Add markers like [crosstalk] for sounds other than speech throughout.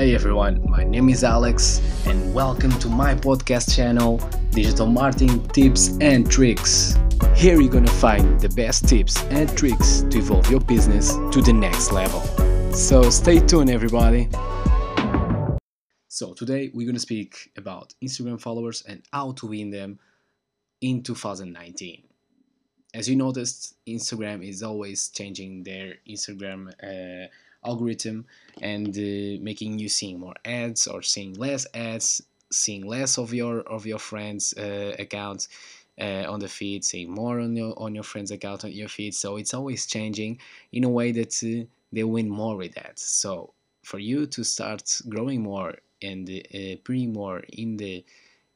Hey everyone, my name is Alex and welcome to my podcast channel Digital Marketing Tips and Tricks. Here you're gonna find the best tips and tricks to evolve your business to the next level. So stay tuned everybody. So today we're gonna speak about Instagram followers and how to win them in 2019. As you noticed, Instagram is always changing their Instagram uh, algorithm and uh, making you seeing more ads or seeing less ads seeing less of your of your friends uh, accounts uh, on the feed seeing more on your on your friends account on your feed. So it's always changing in a way that uh, they win more with that so for you to start growing more and uh, appearing more in the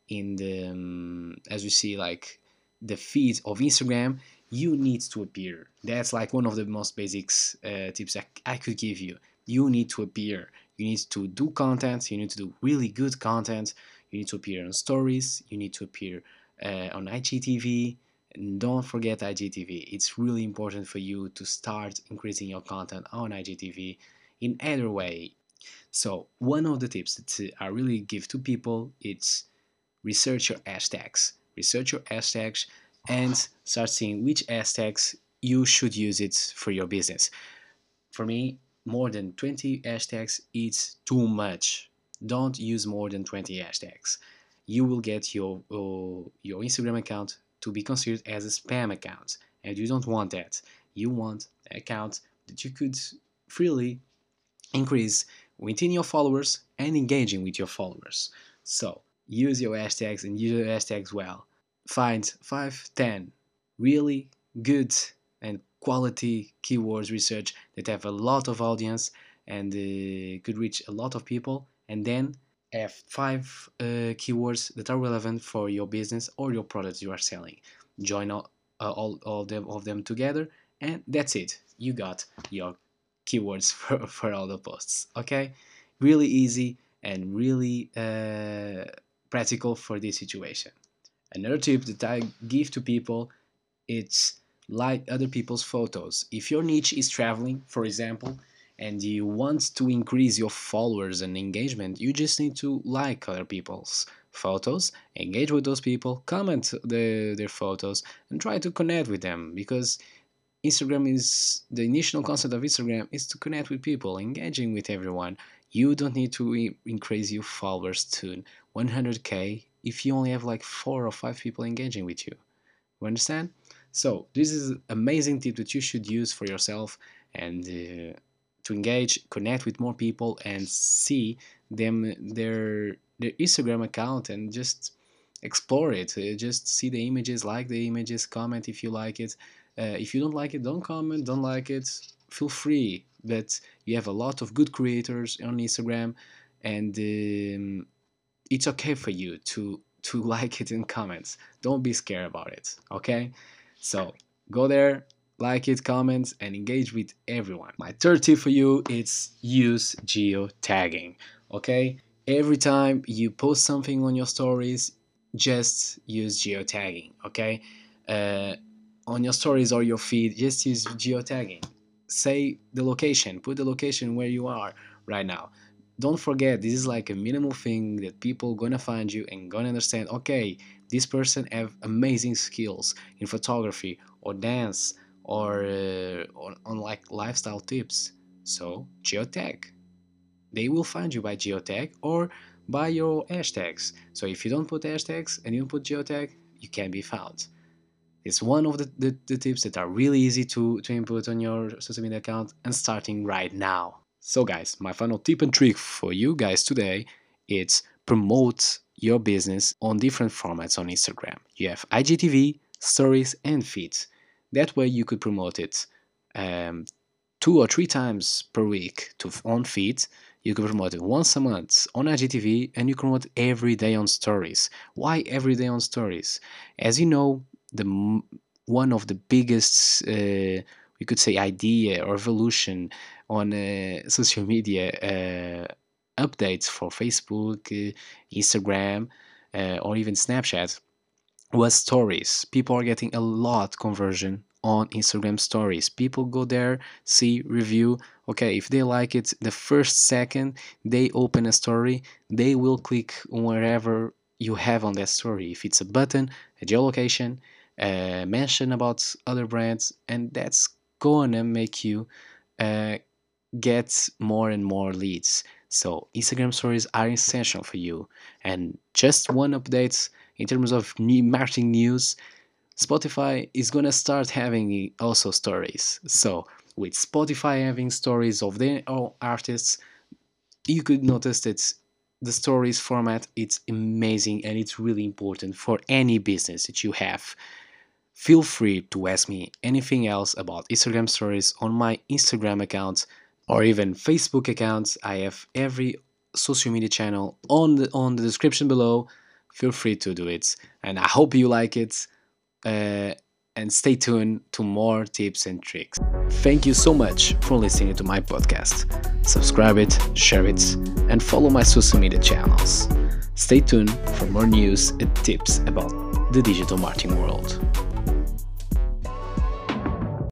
in the um, as we see like the feed of instagram you need to appear. That's like one of the most basics uh, tips I, I could give you. You need to appear. You need to do content. You need to do really good content. You need to appear on stories. You need to appear uh, on IGTV. And don't forget IGTV. It's really important for you to start increasing your content on IGTV in either way. So one of the tips that I really give to people is research your hashtags. Research your hashtags and start seeing which hashtags you should use it for your business. For me, more than 20 hashtags is too much. Don't use more than 20 hashtags. You will get your uh, your Instagram account to be considered as a spam account, and you don't want that. You want an account that you could freely increase within your followers and engaging with your followers. So use your hashtags and use your hashtags well find 5 10 really good and quality keywords research that have a lot of audience and uh, could reach a lot of people. And then have five uh, keywords that are relevant for your business or your products you are selling. Join all, uh, all, all them, of them together and that's it. You got your keywords [laughs] for, for all the posts okay? Really easy and really uh, practical for this situation Another tip that I give to people it's like other people's photos. If your niche is traveling, for example, and you want to increase your followers and engagement, you just need to like other people's photos, engage with those people, comment the, their photos, and try to connect with them because Instagram is the initial concept of Instagram is to connect with people, engaging with everyone. You don't need to increase your followers to 100k if you only have like four or five people engaging with you. You understand? So this is amazing tip that you should use for yourself and uh, to engage, connect with more people, and see them their their Instagram account and just explore it. Uh, just see the images, like the images, comment if you like it. Uh, if you don't like it, don't comment. Don't like it, feel free. that you have a lot of good creators on Instagram, and um, it's okay for you to to [laughs] like it in comments. Don't be scared about it, okay? So go there, like it, comment, and engage with everyone. My third tip for you is use geotagging, okay? Every time you post something on your stories, just use geotagging, okay? Uh, on your stories or your feed, just use geotagging. Say the location, put the location where you are right now. Don't forget this is like a minimal thing that people gonna find you and gonna understand okay this person have amazing skills in photography or dance or uh, on, like lifestyle tips. So geotag. They will find you by geotag or by your hashtags. So if you don't put hashtags and you don't put geotag you can be found it's one of the, the, the tips that are really easy to, to input on your social media account and starting right now so guys, my final tip and trick for you guys today it's promote your business on different formats on Instagram. You have IGTV, stories and feeds. That way you could promote it um, two or three times per week to on feed. You could promote it once a month on IGTV and you can promote every day on stories. Why every day on stories? As you know, the one of the biggest uh, we could say idea or evolution on uh, social media uh, updates for Facebook, uh, Instagram, or even Snapchat was stories. People are getting a lot conversion on Instagram stories. People go there, see, review. Okay, if they like it, the first second they open a story, they will click wherever you have on that story. If it's a button, a geolocation, a mention about other brands, and that's gonna make you uh, get more and more leads. So Instagram stories are essential for you. And just one update in terms of new marketing news, Spotify is gonna start having also stories. So with Spotify having stories of their own artists, you could notice that the stories format it's amazing and it's really important for any business that you have. Feel free to ask me anything else about Instagram stories on my Instagram account or even Facebook account. I have every social media channel on the on the description below. Feel free to do it, and I hope you like it. Uh, and stay tuned to more tips and tricks. Thank you so much for listening to my podcast. Subscribe it, share it, and follow my social media channels. Stay tuned for more news and tips about the digital marketing world.